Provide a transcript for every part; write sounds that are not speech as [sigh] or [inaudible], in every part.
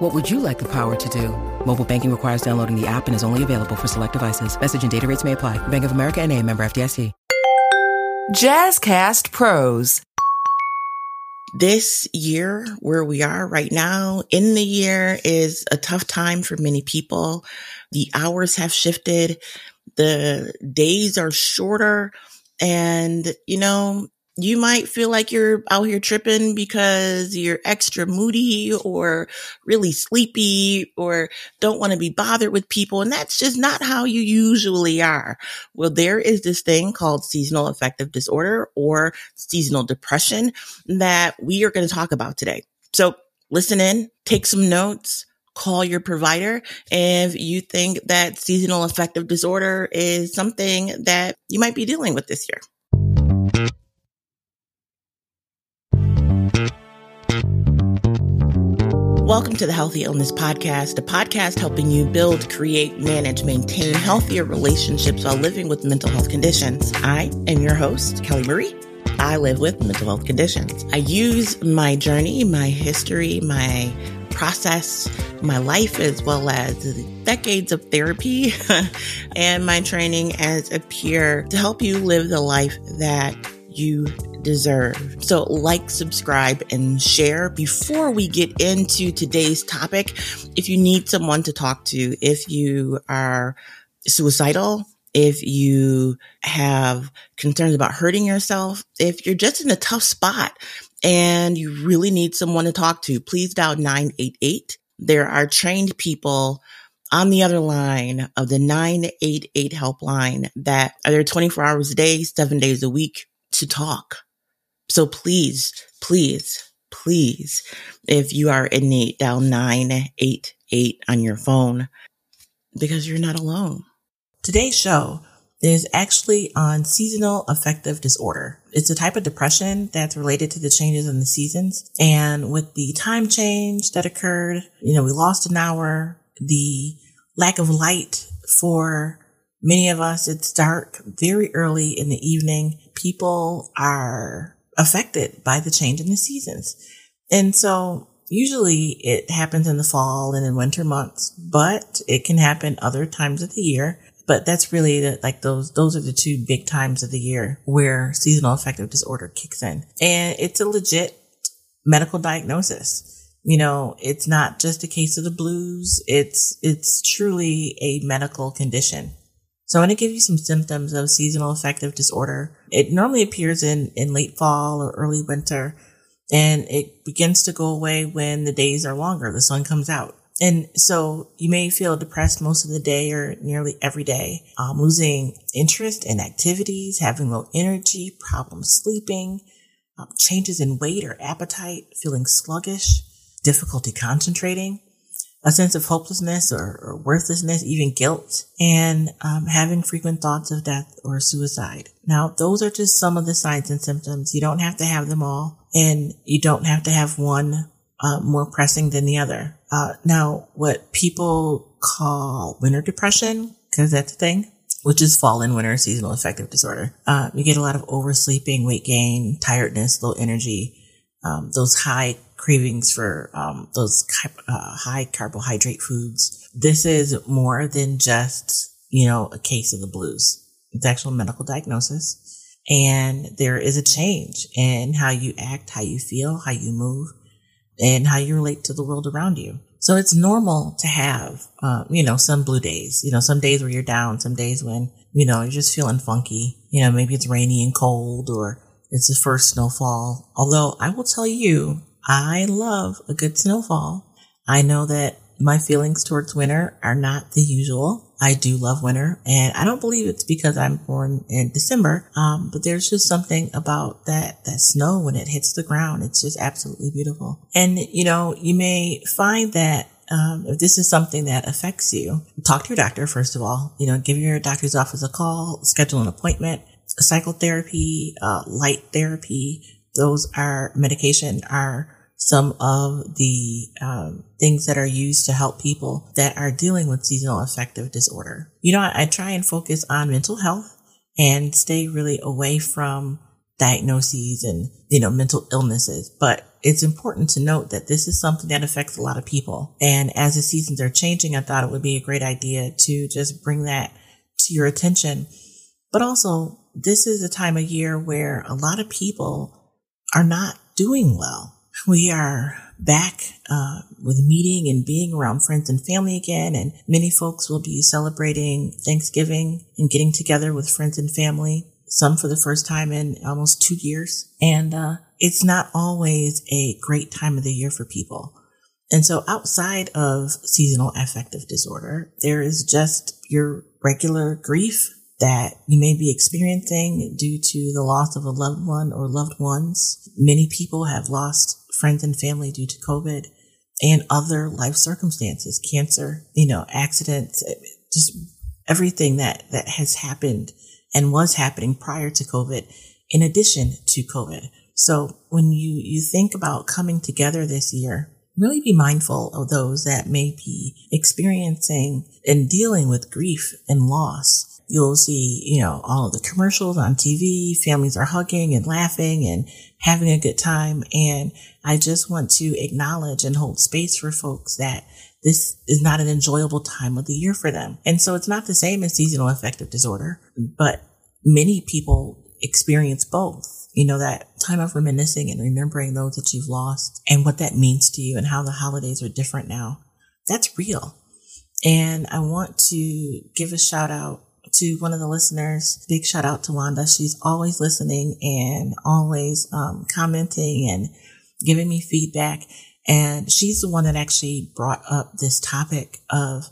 What would you like the power to do? Mobile banking requires downloading the app and is only available for select devices. Message and data rates may apply. Bank of America and a member FDIC. Jazzcast Pros. This year, where we are right now in the year, is a tough time for many people. The hours have shifted. The days are shorter. And, you know, you might feel like you're out here tripping because you're extra moody or really sleepy or don't want to be bothered with people. And that's just not how you usually are. Well, there is this thing called seasonal affective disorder or seasonal depression that we are going to talk about today. So listen in, take some notes, call your provider if you think that seasonal affective disorder is something that you might be dealing with this year. Welcome to the Healthy Illness Podcast, a podcast helping you build, create, manage, maintain healthier relationships while living with mental health conditions. I am your host, Kelly Marie. I live with mental health conditions. I use my journey, my history, my process, my life, as well as decades of therapy [laughs] and my training as a peer to help you live the life that you deserve. So like, subscribe, and share before we get into today's topic. If you need someone to talk to, if you are suicidal, if you have concerns about hurting yourself, if you're just in a tough spot and you really need someone to talk to, please dial 988. There are trained people on the other line of the 988 helpline that are there 24 hours a day, seven days a week to talk. So please, please, please, if you are in need, dial 988 on your phone because you're not alone. Today's show is actually on seasonal affective disorder. It's a type of depression that's related to the changes in the seasons. And with the time change that occurred, you know, we lost an hour, the lack of light for many of us, it's dark very early in the evening. People are affected by the change in the seasons. And so usually it happens in the fall and in winter months, but it can happen other times of the year. But that's really the, like those, those are the two big times of the year where seasonal affective disorder kicks in. And it's a legit medical diagnosis. You know, it's not just a case of the blues. It's, it's truly a medical condition. So I want to give you some symptoms of seasonal affective disorder. It normally appears in, in late fall or early winter, and it begins to go away when the days are longer, the sun comes out. And so you may feel depressed most of the day or nearly every day, um, losing interest in activities, having low energy, problems sleeping, um, changes in weight or appetite, feeling sluggish, difficulty concentrating, a sense of hopelessness or, or worthlessness, even guilt, and um, having frequent thoughts of death or suicide. Now, those are just some of the signs and symptoms. You don't have to have them all, and you don't have to have one uh, more pressing than the other. Uh, now, what people call winter depression, because that's a thing, which is fall and winter seasonal affective disorder. Uh, you get a lot of oversleeping, weight gain, tiredness, low energy, um, those high cravings for um, those uh, high carbohydrate foods. This is more than just, you know, a case of the blues. It's actual medical diagnosis. And there is a change in how you act, how you feel, how you move, and how you relate to the world around you. So it's normal to have, uh, you know, some blue days, you know, some days where you're down, some days when, you know, you're just feeling funky. You know, maybe it's rainy and cold or it's the first snowfall. Although I will tell you, I love a good snowfall. I know that my feelings towards winter are not the usual. I do love winter and I don't believe it's because I'm born in December. Um, but there's just something about that, that snow when it hits the ground. It's just absolutely beautiful. And, you know, you may find that um, if this is something that affects you, talk to your doctor first of all. You know, give your doctor's office a call, schedule an appointment, psychotherapy, uh, light therapy, those are medication are some of the um, things that are used to help people that are dealing with seasonal affective disorder. You know, I, I try and focus on mental health and stay really away from diagnoses and, you know, mental illnesses. But it's important to note that this is something that affects a lot of people. And as the seasons are changing, I thought it would be a great idea to just bring that to your attention. But also, this is a time of year where a lot of people are not doing well. We are back uh, with meeting and being around friends and family again, and many folks will be celebrating Thanksgiving and getting together with friends and family. Some for the first time in almost two years, and uh, it's not always a great time of the year for people. And so, outside of seasonal affective disorder, there is just your regular grief that you may be experiencing due to the loss of a loved one or loved ones. Many people have lost friends and family due to COVID and other life circumstances, cancer, you know, accidents, eh, just everything that, that has happened and was happening prior to COVID in addition to COVID. So when you, you think about coming together this year, really be mindful of those that may be experiencing and dealing with grief and loss You'll see, you know, all the commercials on TV. Families are hugging and laughing and having a good time. And I just want to acknowledge and hold space for folks that this is not an enjoyable time of the year for them. And so it's not the same as seasonal affective disorder, but many people experience both. You know, that time of reminiscing and remembering those that you've lost and what that means to you and how the holidays are different now. That's real. And I want to give a shout out to one of the listeners. Big shout out to Wanda. She's always listening and always um, commenting and giving me feedback. And she's the one that actually brought up this topic of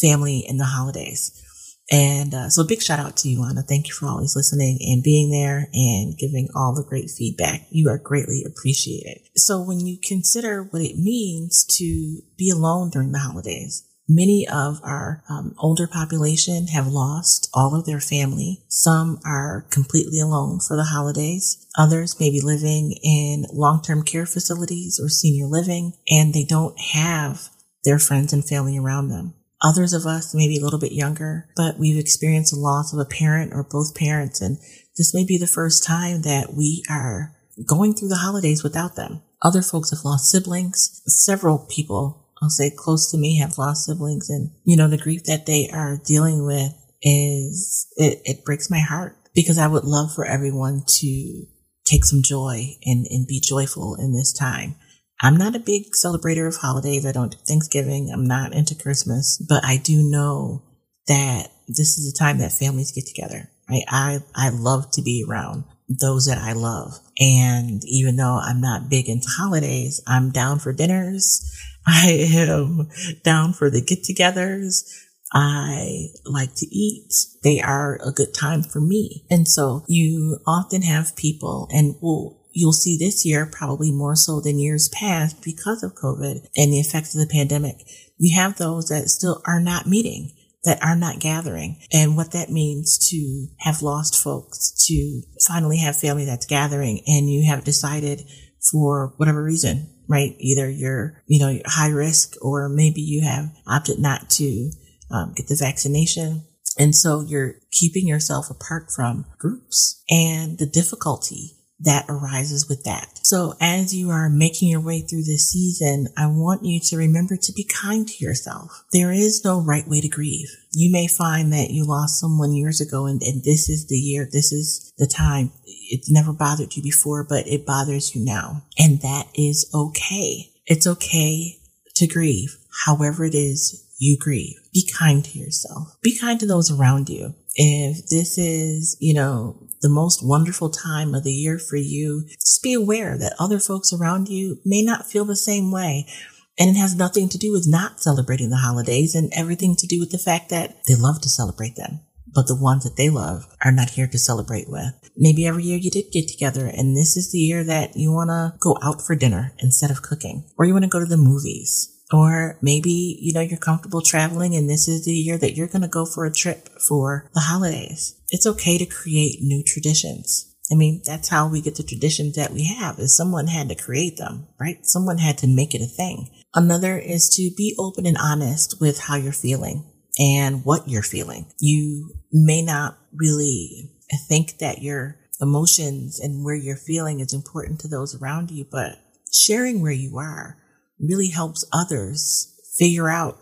family in the holidays. And uh, so big shout out to you, Wanda. Thank you for always listening and being there and giving all the great feedback. You are greatly appreciated. So when you consider what it means to be alone during the holidays, Many of our um, older population have lost all of their family. Some are completely alone for the holidays. Others may be living in long-term care facilities or senior living, and they don't have their friends and family around them. Others of us may be a little bit younger, but we've experienced the loss of a parent or both parents, and this may be the first time that we are going through the holidays without them. Other folks have lost siblings. Several people I'll say close to me have lost siblings and, you know, the grief that they are dealing with is, it, it breaks my heart because I would love for everyone to take some joy and, and be joyful in this time. I'm not a big celebrator of holidays. I don't do Thanksgiving. I'm not into Christmas, but I do know that this is a time that families get together. Right? I, I love to be around those that I love. And even though I'm not big into holidays, I'm down for dinners. I am down for the get togethers. I like to eat. They are a good time for me. And so you often have people and will you'll see this year probably more so than years past because of COVID and the effects of the pandemic. You have those that still are not meeting, that are not gathering and what that means to have lost folks, to finally have family that's gathering and you have decided for whatever reason right? Either you're, you know, high risk or maybe you have opted not to um, get the vaccination. And so you're keeping yourself apart from groups and the difficulty that arises with that. So as you are making your way through this season, I want you to remember to be kind to yourself. There is no right way to grieve. You may find that you lost someone years ago and, and this is the year, this is the time it's never bothered you before, but it bothers you now. And that is okay. It's okay to grieve. However it is you grieve. Be kind to yourself. Be kind to those around you. If this is, you know, the most wonderful time of the year for you, just be aware that other folks around you may not feel the same way. And it has nothing to do with not celebrating the holidays and everything to do with the fact that they love to celebrate them but the ones that they love are not here to celebrate with. Maybe every year you did get together and this is the year that you want to go out for dinner instead of cooking, or you want to go to the movies. Or maybe, you know, you're comfortable traveling and this is the year that you're going to go for a trip for the holidays. It's okay to create new traditions. I mean, that's how we get the traditions that we have is someone had to create them, right? Someone had to make it a thing. Another is to be open and honest with how you're feeling and what you're feeling. You may not really think that your emotions and where you're feeling is important to those around you, but sharing where you are really helps others figure out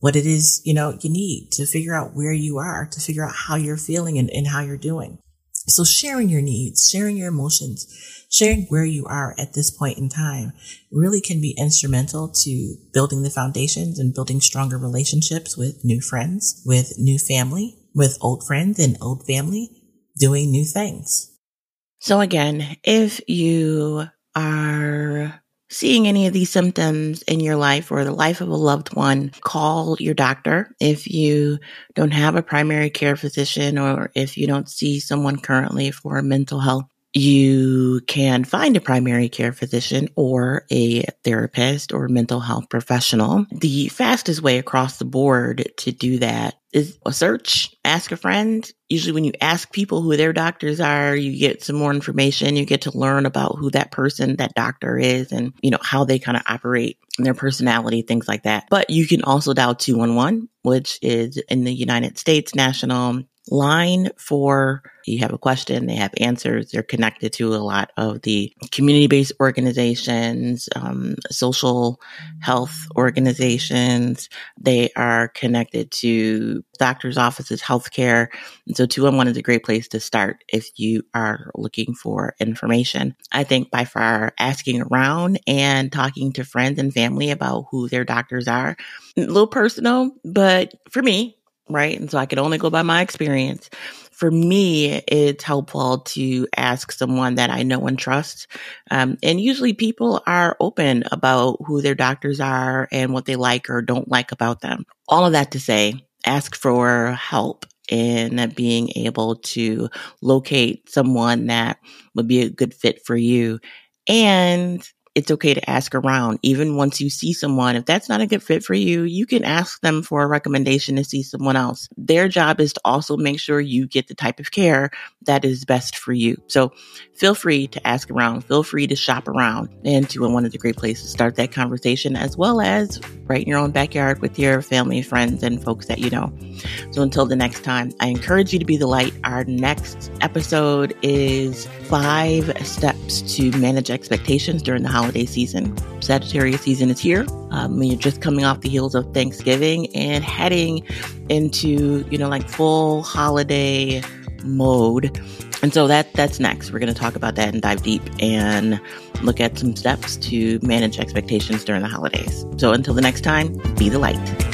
what it is, you know, you need to figure out where you are, to figure out how you're feeling and, and how you're doing. So sharing your needs, sharing your emotions, sharing where you are at this point in time really can be instrumental to building the foundations and building stronger relationships with new friends, with new family, with old friends and old family, doing new things. So again, if you are seeing any of these symptoms in your life or the life of a loved one, call your doctor. If you don't have a primary care physician or if you don't see someone currently for mental health you can find a primary care physician or a therapist or mental health professional. The fastest way across the board to do that is a search, ask a friend. Usually when you ask people who their doctors are, you get some more information. You get to learn about who that person, that doctor is and, you know, how they kind of operate and their personality, things like that. But you can also dial 211, which is in the United States National line for you have a question, they have answers. They're connected to a lot of the community based organizations, um, social health organizations. They are connected to doctors' offices, healthcare. And so 211 is a great place to start if you are looking for information. I think by far asking around and talking to friends and family about who their doctors are, a little personal, but for me, right? And so I could only go by my experience. For me, it's helpful to ask someone that I know and trust. Um, and usually people are open about who their doctors are and what they like or don't like about them. All of that to say, ask for help in being able to locate someone that would be a good fit for you. And it's okay to ask around. Even once you see someone, if that's not a good fit for you, you can ask them for a recommendation to see someone else. Their job is to also make sure you get the type of care that is best for you. So feel free to ask around, feel free to shop around. And to one of the great places to start that conversation, as well as right in your own backyard with your family, friends, and folks that you know. So until the next time, I encourage you to be the light. Our next episode is five steps to manage expectations during the holiday season. Sagittarius season is here. Um, you're just coming off the heels of Thanksgiving and heading into, you know, like full holiday mode. And so that that's next. We're going to talk about that and dive deep and look at some steps to manage expectations during the holidays. So until the next time, be the light.